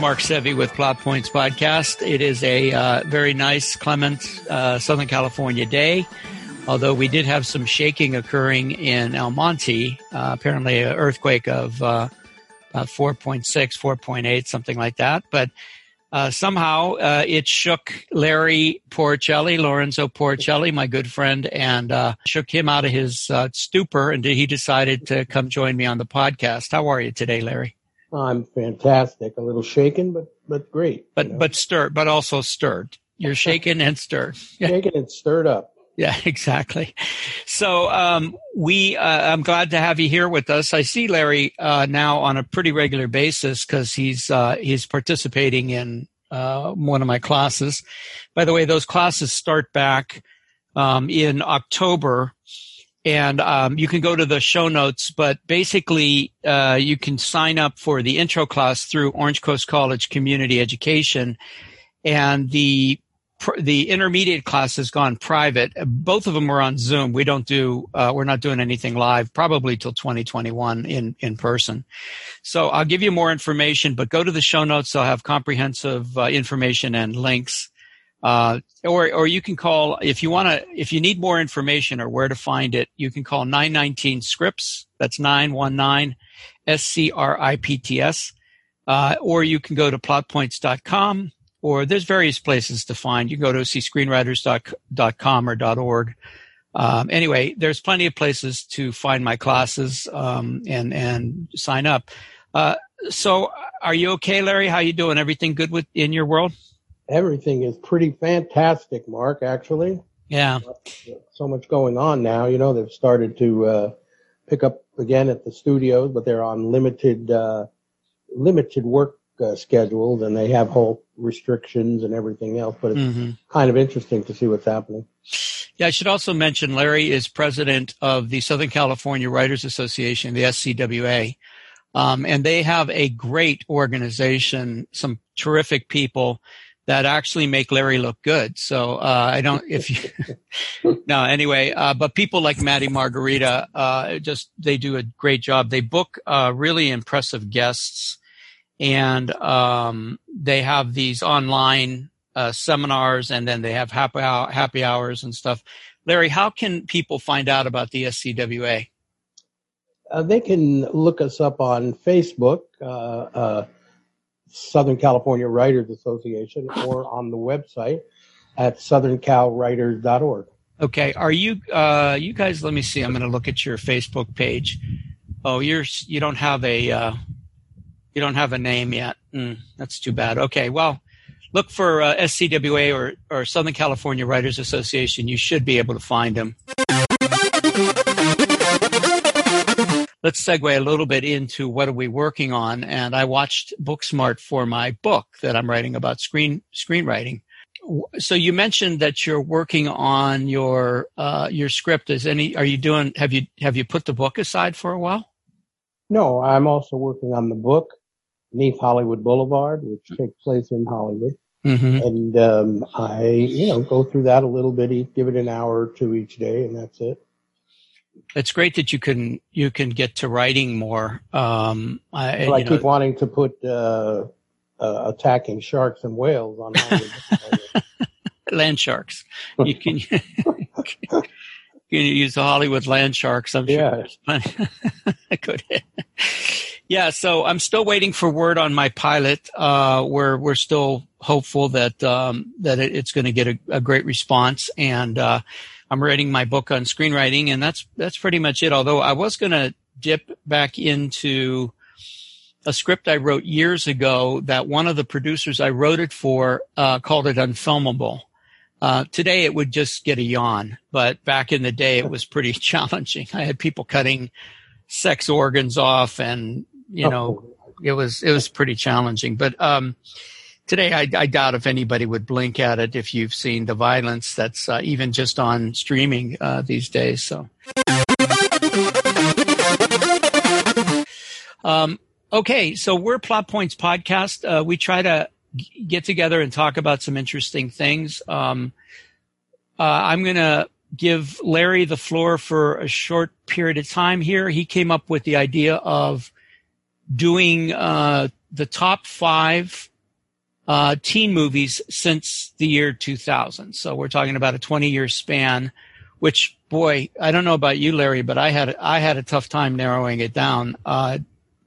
Mark Sevi with Plot Points Podcast. It is a uh, very nice, clement uh, Southern California day, although we did have some shaking occurring in El Monte, uh, apparently an earthquake of uh, about 4.6, 4.8, something like that. But uh, somehow uh, it shook Larry Porcelli, Lorenzo Porcelli, my good friend, and shook him out of his stupor, and he decided to come join me on the podcast. How are you today, Larry? I'm fantastic. A little shaken, but but great. But you know? but stirred, but also stirred. You're shaken and stirred. shaken and stirred up. Yeah, exactly. So um, we, uh, I'm glad to have you here with us. I see Larry uh, now on a pretty regular basis because he's uh, he's participating in uh, one of my classes. By the way, those classes start back um, in October and um, you can go to the show notes. But basically, uh, you can sign up for the intro class through Orange Coast College Community Education, and the the intermediate class has gone private. Both of them are on Zoom. We don't do uh, we're not doing anything live probably till 2021 in in person. So I'll give you more information, but go to the show notes. I'll have comprehensive uh, information and links. Uh, or, or you can call if you want to, if you need more information or where to find it, you can call 919 scripts. That's 919 S-C-R-I-P-T-S. Uh, or you can go to plotpoints.com or there's various places to find. You can go to screenwriters.com or .org. Um, anyway, there's plenty of places to find my classes um, and and sign up. Uh, so, are you okay, Larry? How you doing? Everything good with in your world? Everything is pretty fantastic, Mark, actually. Yeah. So much going on now. You know, they've started to uh, pick up again at the studios, but they're on limited uh, limited work uh, schedules and they have whole restrictions and everything else. But it's mm-hmm. kind of interesting to see what's happening. Yeah, I should also mention Larry is president of the Southern California Writers Association, the SCWA. Um, and they have a great organization, some terrific people that actually make Larry look good. So uh, I don't if you no anyway. Uh, but people like Maddie Margarita uh, just they do a great job. They book uh, really impressive guests, and um, they have these online uh, seminars, and then they have happy happy hours and stuff. Larry, how can people find out about the SCWA? Uh, they can look us up on Facebook Southern California Writers Association or on the website at southerncalwriters.org. Okay. Are you, uh, you guys, let me see. I'm going to look at your Facebook page. Oh, you're, you don't have a, uh, you don't have a name yet. Mm, that's too bad. Okay. Well, look for uh, SCWA or, or Southern California Writers Association. You should be able to find them let's segue a little bit into what are we working on. And I watched Booksmart for my book that I'm writing about screen screenwriting. So you mentioned that you're working on your uh, your script. Is any are you doing? Have you have you put the book aside for a while? No, I'm also working on the book, Neath Hollywood Boulevard, which takes place in Hollywood. Mm-hmm. And um, I, you know, go through that a little bit, give it an hour or two each day, and that's it it's great that you can you can get to writing more. Um, I, well, I keep know, wanting to put uh, uh, attacking sharks and whales on land sharks. You can you can use the Hollywood land sharks. I'm sure. Yeah. Good. yeah. So I'm still waiting for word on my pilot. Uh, we're we're still hopeful that um, that it, it's going to get a, a, great response and. I'm writing my book on screenwriting, and that's that's pretty much it. Although I was going to dip back into a script I wrote years ago that one of the producers I wrote it for uh, called it unfilmable. Uh, today it would just get a yawn, but back in the day it was pretty challenging. I had people cutting sex organs off, and you know, it was it was pretty challenging. But um, today I, I, doubt if anybody would blink at it if you've seen the violence that's uh, even just on streaming uh, these days. So, um, okay, so we're Plot Points podcast. Uh, we try to g- get together and talk about some interesting things. Um, uh, I'm going to give Larry the floor for a short period of time here. He came up with the idea of doing uh, the top five uh, teen movies since the year 2000. So we're talking about a 20 year span, which boy, I don't know about you, Larry, but I had I had a tough time narrowing it down. Uh,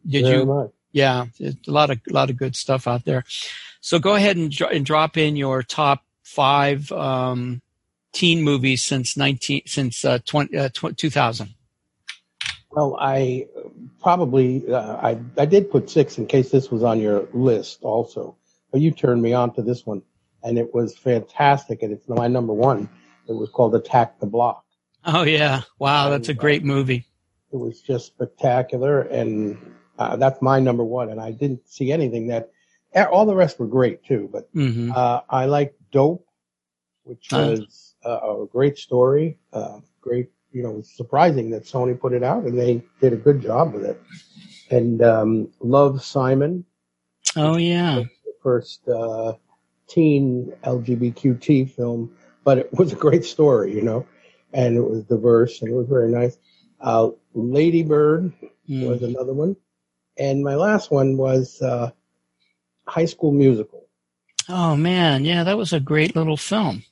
did Very you? much. Yeah, a lot of a lot of good stuff out there. So go ahead and, and drop in your top five um, teen movies since 19 since uh, 20, uh, 2000. Well, I probably uh, I I did put six in case this was on your list also, but you turned me on to this one, and it was fantastic, and it's my number one. It was called Attack the Block. Oh yeah, wow, that's a great movie. It was just spectacular, and uh, that's my number one. And I didn't see anything that all the rest were great too, but Mm-hmm. uh, I like Dope, which Oh. was uh, a great story. Uh, great, you know, it was surprising that Sony put it out, and they did a good job with it. And um, Love Simon, Oh yeah, first uh, teen LGBTQ film, but it was a great story, you know, and it was diverse and it was very nice. Uh, Lady Bird Mm. was another one, and my last one was uh, High School Musical. Oh man, yeah, that was a great little film.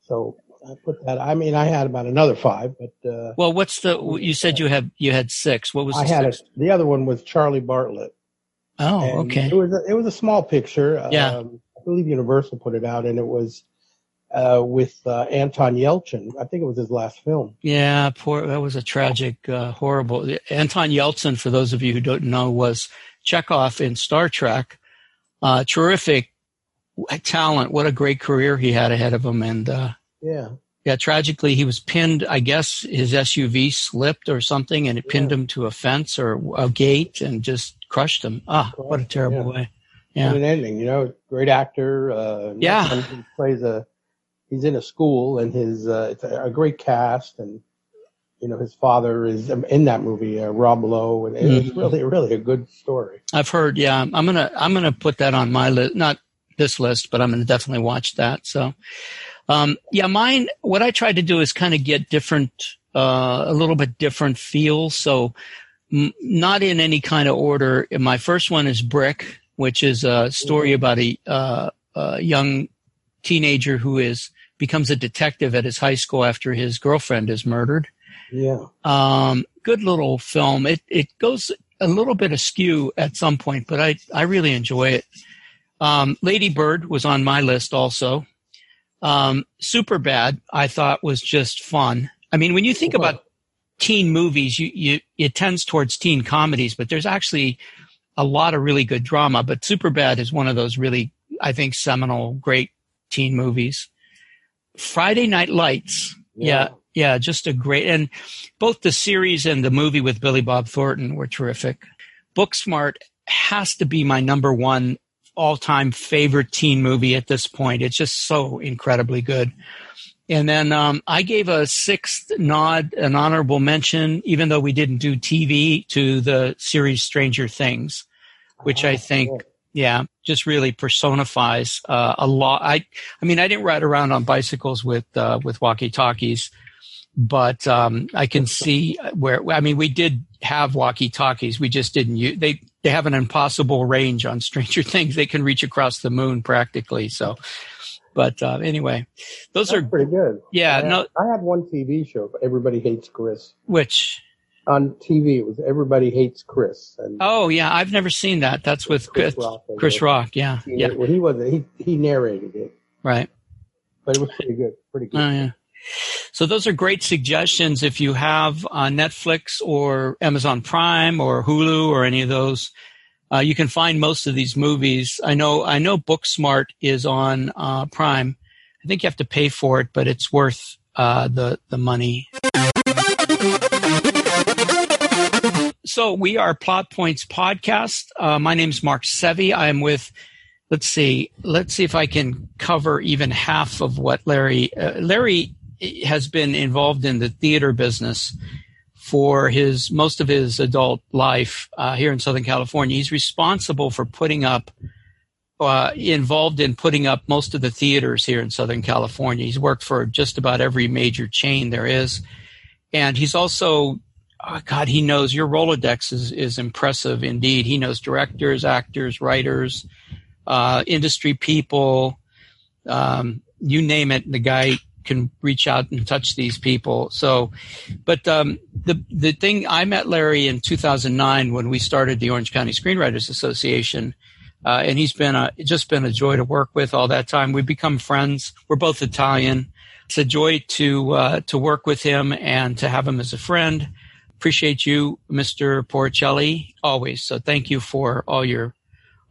So I put that. I mean, I had about another five, but uh, Well, what's the? You said you had you had six. What was the I had it. The other one was Charlie Bartlett. Oh, And okay. It was a, it was a small picture. Yeah. Um, I believe Universal put it out, and it was uh, with uh, Anton Yelchin. I think it was his last film. Yeah, poor. That was a tragic, uh, horrible. Anton Yelchin, for those of you who don't know, was Chekhov in Star Trek. Uh, terrific talent. What a great career he had ahead of him. And uh, Yeah. Yeah, tragically, he was pinned. I guess his SUV slipped or something, and it pinned him to a fence or a gate and just crushed him. Ah, what a terrible Yeah. way. What Yeah. an ending, you know. Great actor. Uh, Yeah. He plays a. He's in a school, and his uh, it's a, a great cast, and you know his father is in that movie, uh, Rob Lowe, and it's Mhm. really, really a good story. I've heard. Yeah, I'm gonna I'm gonna put that on my list. Not this list, but I'm gonna definitely watch that. So, um, yeah, mine. What I tried to do is kind of get different, uh, a little bit different feel. So, m- not in any kind of order. My first one is Brick, which is a story about a, uh, a young teenager who is becomes a detective at his high school after his girlfriend is murdered. Yeah. Um, good little film. It it goes a little bit askew at some point, but I I really enjoy it. Um, Lady Bird was on my list also. Um, Super Bad I thought was just fun. I mean, when you think about teen movies, you, you it tends towards teen comedies, but there's actually a lot of really good drama. But Super Bad is one of those really, I think, seminal, great teen movies. Friday Night Lights, yeah, yeah, just a great, and both the series and the movie with Billy Bob Thornton were terrific. Booksmart has to be my number one all-time favorite teen movie at this point. It's just so incredibly good. And then um, I gave a sixth nod, an honorable mention, even though we didn't do TV, to the series Stranger Things, which I think, yeah, just really personifies uh, a lot. I, I mean, I didn't ride around on bicycles with uh, with walkie-talkies, but um, I can see where. I mean, we did have walkie-talkies. We just didn't use. They they have an impossible range on Stranger Things. They can reach across the moon practically. So, but uh, anyway, those That's are pretty good. yeah. I had, No, I had one TV show, Everybody Hates Chris. which On TV, it was Everybody Hates Chris. And oh yeah, I've never seen that. That's with Chris, Rock. Chris. Rock. Yeah, He, yeah, Well, he wasn't. He he narrated it, right. but it was pretty good. Pretty good. Oh yeah. So those are great suggestions if you have uh, Netflix or Amazon Prime or Hulu or any of those. Uh, you can find most of these movies. I know. I know Booksmart is on uh, Prime. I think you have to pay for it, but it's worth uh, the the money. So we are Plot Points Podcast. Uh, my is Mark Sevi. I am with. Let's see. Let's see if I can cover even half of what Larry. Uh, Larry has been involved in the theater business for his most of his adult life uh, here in Southern California. He's responsible for putting up, uh, involved in putting up most of the theaters here in Southern California. He's worked for just about every major chain there is, and he's also oh God, he knows your Rolodex is, is impressive indeed. He knows directors, actors, writers, uh, industry people, um, you name it. The guy can reach out and touch these people. So, but um, the the thing I met Larry in 2009 when we started the Orange County Screenwriters Association, uh, and he's been a just been a joy to work with all that time. We've become friends. We're both Italian. It's a joy to uh, to work with him and to have him as a friend. Appreciate you, Mr. Porcelli, always. So thank you for all your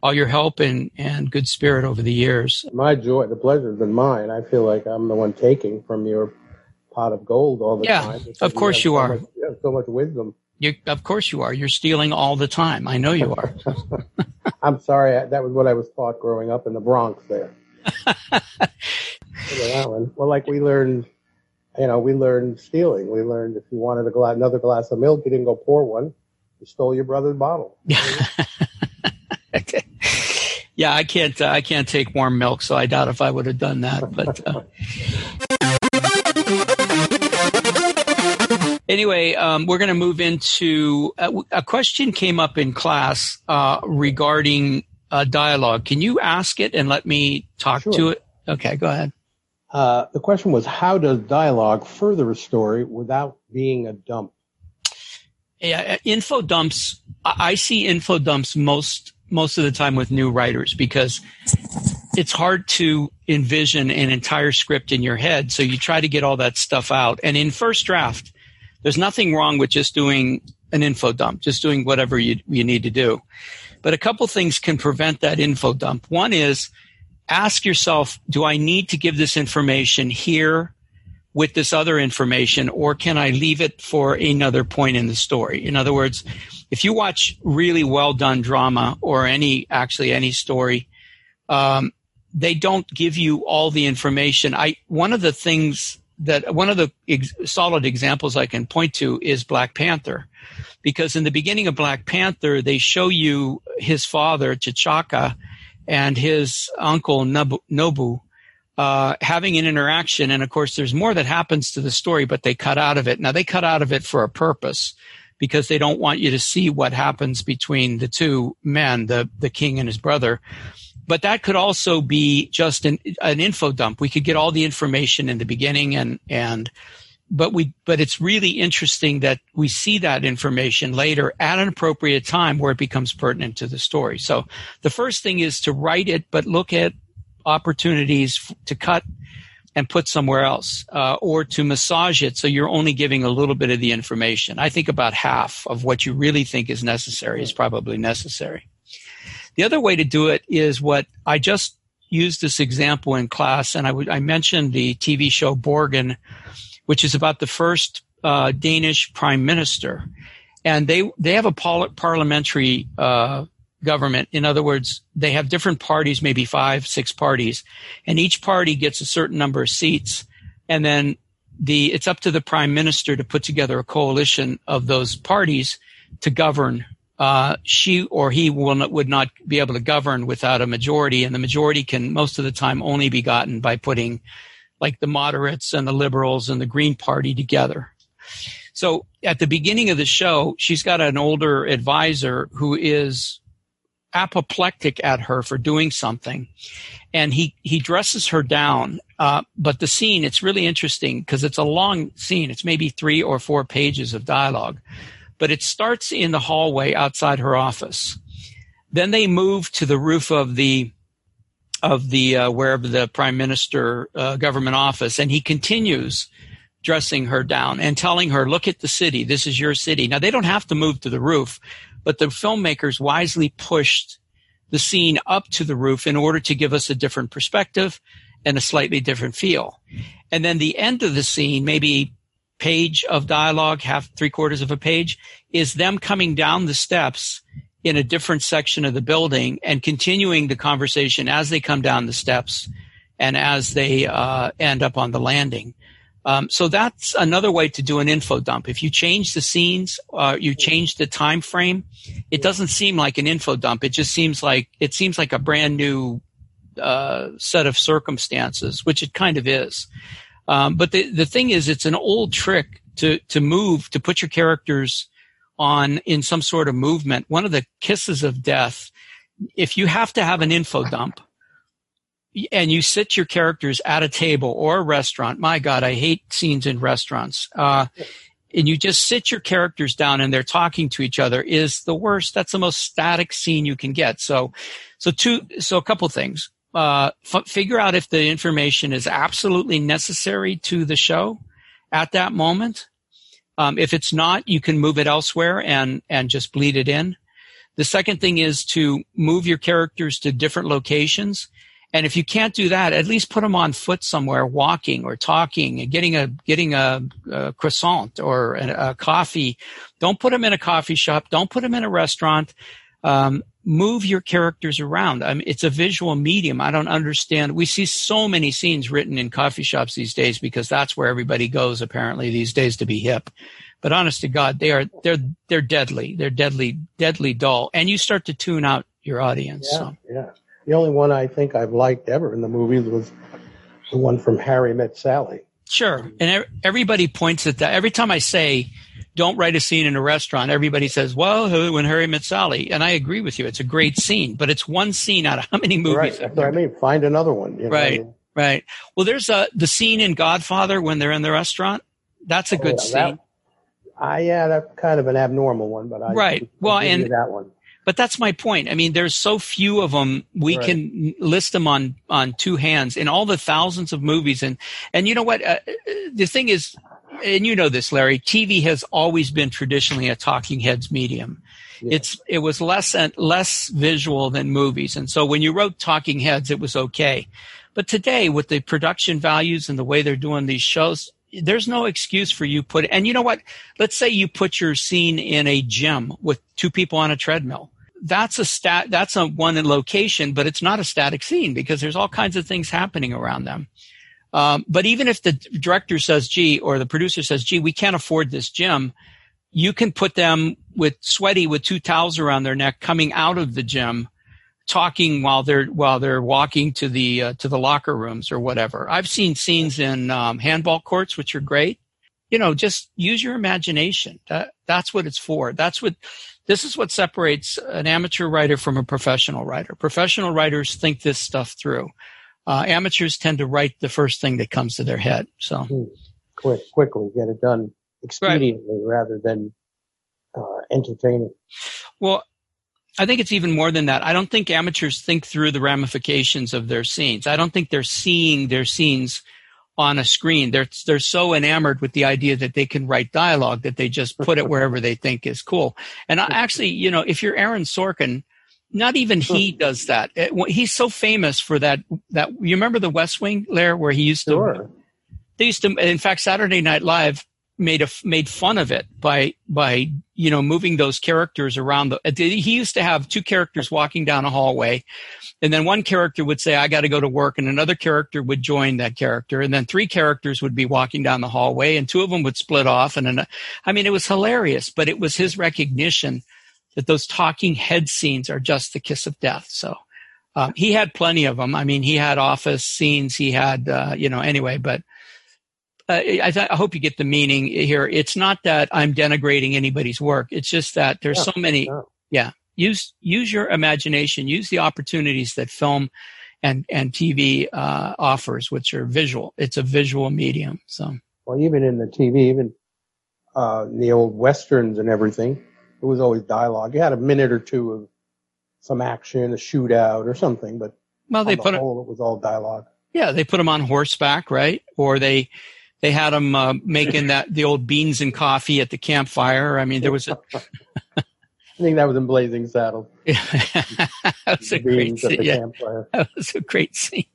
all your help and, and good spirit over the years. My joy, the pleasure has been mine. I feel like I'm the one taking from your pot of gold all the yeah, time. Yeah, of course you, you are. Much, you have so much wisdom. You, of course you are. You're stealing all the time. I know you are. I'm sorry. That was what I was taught growing up in the Bronx there. well, like we learned, you know, we learned stealing. We learned if you wanted a glass, another glass of milk, you didn't go pour one. You stole your brother's bottle. Yeah, I can't. Uh, I can't take warm milk, so I doubt if I would have done that. But uh, anyway, um, we're going to move into a, uh, a, question came up in class uh, regarding dialogue. Can you ask it and let me talk sure. to it? Okay, go ahead. Uh, the question was, how does dialogue further a story without being a dump? Yeah, info dumps. I see info dumps most most of the time with new writers because it's hard to envision an entire script in your head. So you try to get all that stuff out. And in first draft, there's nothing wrong with just doing an info dump, just doing whatever you, you need to do. But a couple things can prevent that info dump. One is ask yourself, do I need to give this information here with this other information or can I leave it for another point in the story? In other words, if you watch really well done drama or any, actually any story, um, they don't give you all the information. I, one of the things that, one of the ex- solid examples I can point to is Black Panther. Because in the beginning of Black Panther, they show you his father, T'Chaka, and his uncle, Nobu, uh, having an interaction. And of course, there's more that happens to the story, but they cut out of it. Now, they cut out of it for a purpose because they don't want you to see what happens between the two men, the, the king and his brother. But that could also be just an, an info dump. We could get all the information in the beginning and, and, but we, but it's really interesting that we see that information later at an appropriate time where it becomes pertinent to the story. So the first thing is to write it, but look at opportunities to cut and put somewhere else uh, or to massage it so you're only giving a little bit of the information. I think about half of what you really think is necessary is probably necessary. The other way to do it is what i just used this example in class and I, w- I mentioned the tv show borgen which is about the first uh, danish prime minister. And they they have a par- parliamentary uh, government. In other words, they have different parties, maybe five, six parties, and each party gets a certain number of seats. And then the, it's up to the prime minister to put together a coalition of those parties to govern. Uh, she or he will not, would not be able to govern without a majority, and the majority can most of the time only be gotten by putting like the moderates and the liberals and the Green Party together. So at the beginning of the show, she's got an older advisor who is apoplectic at her for doing something. And he he dresses her down. Uh, but the scene it's really interesting because it's a long scene. It's maybe three or four pages of dialogue. But it starts in the hallway outside her office. Then they move to the roof of the of the uh, wherever the prime minister uh, government office and he continues dressing her down and telling her look at the city. This is your city. Now they don't have to move to the roof but the filmmakers wisely pushed the scene up to the roof in order to give us a different perspective and a slightly different feel. And then the end of the scene, maybe page of dialogue, half, three quarters of a page, is them coming down the steps in a different section of the building and continuing the conversation as they come down the steps and as they uh, end up on the landing. Um, so that's another way to do an info dump. If you change the scenes, uh, you change the time frame, it doesn't seem like an info dump. It just seems like it seems like a brand new uh, set of circumstances, which it kind of is. Um, but the the thing is, it's an old trick to to move to put your characters on in some sort of movement. One of the kisses of death, if you have to have an info dump and you sit your characters at a table or a restaurant, my God, I hate scenes in restaurants. Uh, and you just sit your characters down and they're talking to each other is the worst. That's the most static scene you can get. So, so two, so a couple things. Uh, f- figure out if the information is absolutely necessary to the show at that moment. Um, if it's not, you can move it elsewhere and, and just bleed it in. The second thing is to move your characters to different locations and if you can't do that, at least put them on foot somewhere, walking or talking and getting a getting a, a croissant or a, a, coffee. Don't put them in a coffee shop. Don't put them in a restaurant. Um, move your characters around. I mean, it's a visual medium. I don't understand. We see so many scenes written in coffee shops these days because that's where everybody goes apparently these days to be hip. But honest to God, they are they're they're deadly. They're deadly, deadly dull, and you start to tune out your audience. Yeah, so. yeah. The only one I think I've liked ever in the movies was the one from Harry Met Sally. Sure. And everybody points at that. Every time I say, don't write a scene in a restaurant, everybody says, well, when Harry Met Sally. And I agree with you. It's a great scene, but it's one scene out of how many movies? Right. That's what I mean. Find another one. You know? Right. Right. Well, there's a, the scene in Godfather when they're in the restaurant. That's a oh, good yeah, scene. That, I, yeah, that's kind of an abnormal one, but I, right. well, and that one. But that's my point. I mean, there's so few of them. We right. can list them on on two hands in all the thousands of movies. And and you know what? Uh, the thing is, and you know this, Larry. TV has always been traditionally a talking heads medium. Yeah. It's it was less and less visual than movies, and so when you wrote Talking Heads, it was okay. But today, with the production values and the way they're doing these shows, there's no excuse for you put. And you know what? Let's say you put your scene in a gym with two people on a treadmill that's a stat, that's a one in location, but it's not a static scene because there's all kinds of things happening around them. Um, but even if the director says, gee, or the producer says, gee, we can't afford this gym, you can put them with sweaty with two towels around their neck coming out of the gym talking while they're while they're walking to the uh, to the locker rooms or whatever. I've seen scenes in um, handball courts which are great. You know, just use your imagination. That, that's what it's for. That's what this is what separates an amateur writer from a professional writer. Professional writers think this stuff through. Uh, amateurs tend to write the first thing that comes to their head. So hmm. quick, quickly get it done expediently right. rather than uh, entertaining. Well, I think it's even more than that. I don't think amateurs think through the ramifications of their scenes. I don't think they're seeing their scenes on a screen. They're they're so enamored with the idea that they can write dialogue that they just put it wherever they think is cool. And I, actually, you know, if you're Aaron Sorkin, not even he does that. It, he's so famous for that. That you remember the West Wing, Lair, where he used to. Sure. They used to. In fact, Saturday Night Live made a made fun of it by by you know moving those characters around the he used to have two characters walking down a hallway and then one character would say i got to go to work and another character would join that character and then three characters would be walking down the hallway and two of them would split off and i mean it was hilarious but it was his recognition that those talking head scenes are just the kiss of death so um, he had plenty of them i mean he had office scenes he had uh, you know anyway but uh, I, th- I, hope you get the meaning here. It's not that I'm denigrating anybody's work. It's just that there's so many. Yeah, use use your imagination. Use the opportunities that film and and TV uh, offers, which are visual. It's a visual medium. So well, even in the TV, even uh, the old westerns and everything, it was always dialogue. You had a minute or two of some action, a shootout or something, but well, they the put whole, it, it was all dialogue. Yeah, they put them on horseback, right? Or they they had them uh, making that the old beans and coffee at the campfire. I mean, there was a. I think that was in Blazing Saddles. that was a great scene. Yeah. That was a great scene.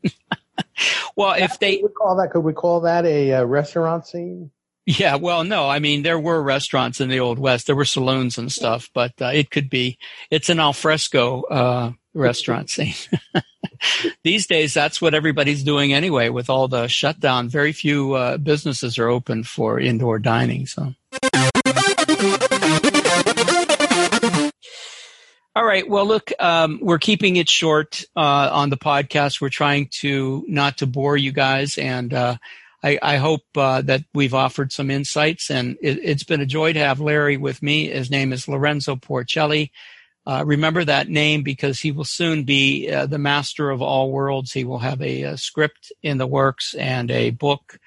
well, if they could we call that, could we call that a uh, restaurant scene? Yeah, well, no, I mean there were restaurants in the old west. There were saloons and stuff, but uh, it could be. It's an alfresco uh, restaurant scene. These days, that's what everybody's doing anyway. With all the shutdown, very few uh, businesses are open for indoor dining. So. All right. Well, look, um, we're keeping it short uh, on the podcast. We're trying to not to bore you guys, and uh, I, I hope uh, that we've offered some insights, and it, has been a joy to have Larry with me. His name is Lorenzo Porcelli. Uh, remember that name because he will soon be uh, the master of all worlds. He will have a, a, script in the works and a book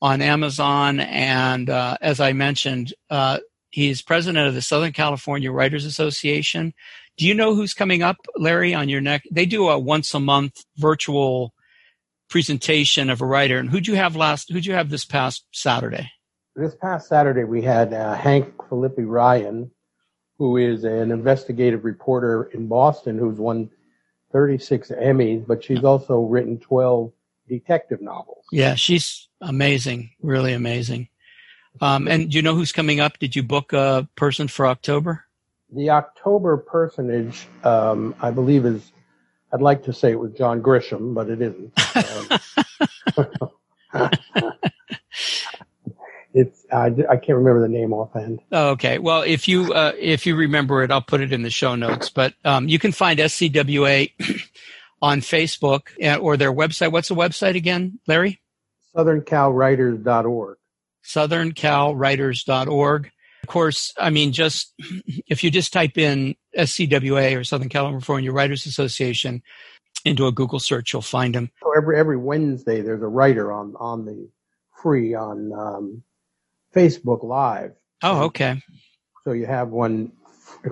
on Amazon. And uh, as I mentioned, uh, he's president of the Southern California Writers Association. Do you know who's coming up, Larry, on your neck? They do a once a month virtual presentation of a writer. And who'd you have last? Who'd you have this past Saturday? This past Saturday, we had uh, Hank Phillippi Ryan, who is an investigative reporter in Boston, who's won 36 Emmys, but she's also written 12 detective novels. Yeah, she's amazing, really amazing. Um, and do you know who's coming up? Did you book a person for October? The October personage, um, I believe, is I'd like to say it was John Grisham, but it isn't. Um, it's I, I can't remember the name offhand. okay, well if you uh, if you remember it, I'll put it in the show notes. But um, you can find SCWA on Facebook or their website. What's the website again, Larry? SouthernCalWriters.org. SouthernCalWriters.org. Of course, I mean, just if you just type in SCWA or Southern California Writers Association into a Google search, you'll find them. So every every Wednesday, there's a writer on on the free on um, Facebook Live. Oh, okay. So you have one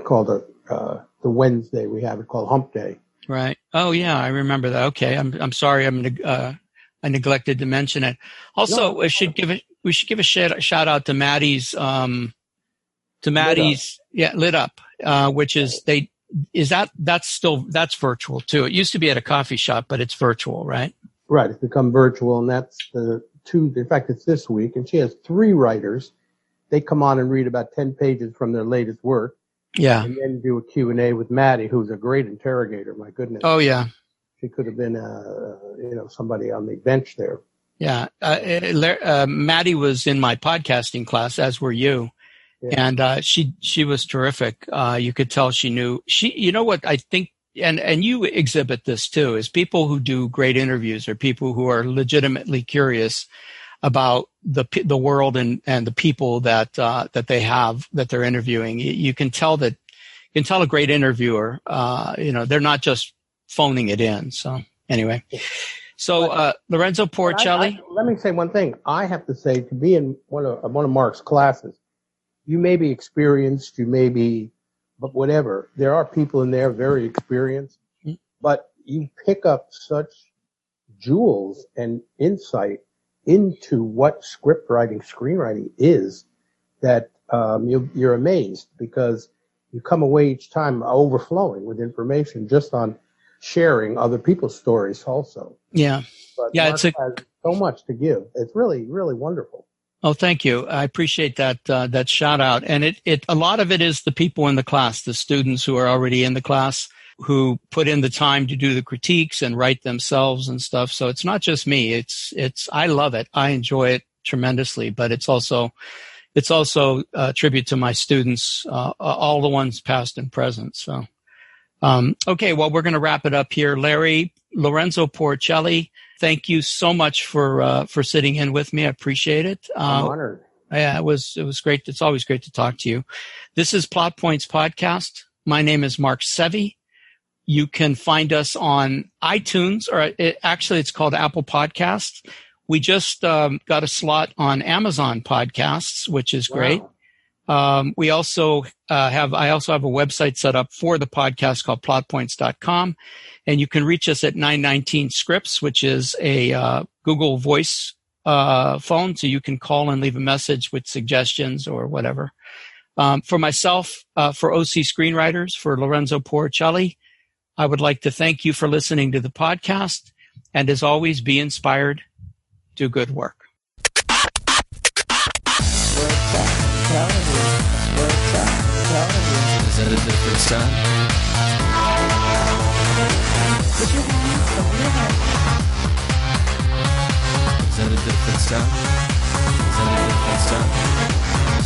called a uh, the Wednesday. We have it called Hump Day. Right. Oh, yeah, I remember that. Okay, I'm I'm sorry, I'm uh, I neglected to mention it. Also, no, we should give it we should give a shout, shout out to Maddie's um, to Maddie's yeah lit up, uh, which is they is that that's still that's virtual too. It used to be at a coffee shop, but it's virtual, right? Right. It's become virtual, and that's the two. In fact, it's this week, and she has three writers. They come on and read about ten pages from their latest work. Yeah. And then do a Q and A with Maddie, who's a great interrogator. My goodness. Oh yeah. She could have been, uh, you know, somebody on the bench there. Yeah. Uh, uh, Maddie was in my podcasting class, as were you. Yeah. And uh, she she was terrific. Uh, you could tell she knew she. You know what I think, and and you exhibit this too, is people who do great interviews are people who are legitimately curious about the the world and and the people that uh, that they have that they're interviewing. You, you, can tell that you can tell a great interviewer. Uh, you know, they're not just phoning it in. So anyway. So uh, Lorenzo Porcelli. I, I, let me say one thing. I have to say to be in one of one of Mark's classes, you may be experienced, you may be, but whatever. There are people in there very experienced, mm-hmm. but you pick up such jewels and insight into what script writing, screenwriting is that um, you, you're amazed because you come away each time overflowing with information just on sharing other people's stories also. Yeah. But yeah, Mark it's a, so much to give. It's really, really wonderful. Oh, thank you. I appreciate that uh, that shout out. And it, it a lot of it is the people in the class, the students who are already in the class who put in the time to do the critiques and write themselves and stuff. So it's not just me. It's it's I love it. I enjoy it tremendously, but it's also it's also a tribute to my students, uh, all the ones past and present. So um, okay, well, we're going to wrap it up here. Larry Lorenzo Porcelli, thank you so much for uh, for sitting in with me. I appreciate it. I'm uh, honored. Yeah, it was it was great. It's always great to talk to you. This is Plot Points Podcast. My name is Mark Sevi. You can find us on iTunes, or it, actually, it's called Apple Podcasts. We just um, got a slot on Amazon Podcasts, which is great. Um, we also uh, have, I also have a website set up for the podcast called plotpoints.com. And you can reach us at 919 Scripts, which is a uh, Google Voice uh, phone. So you can call and leave a message with suggestions or whatever. Um, for myself, uh, for OC Screenwriters, for Lorenzo Porcelli, I would like to thank you for listening to the podcast. And as always, be inspired, do good work. That a different sound? Put your hands over your head. Is that a different sound? Is that a different sound?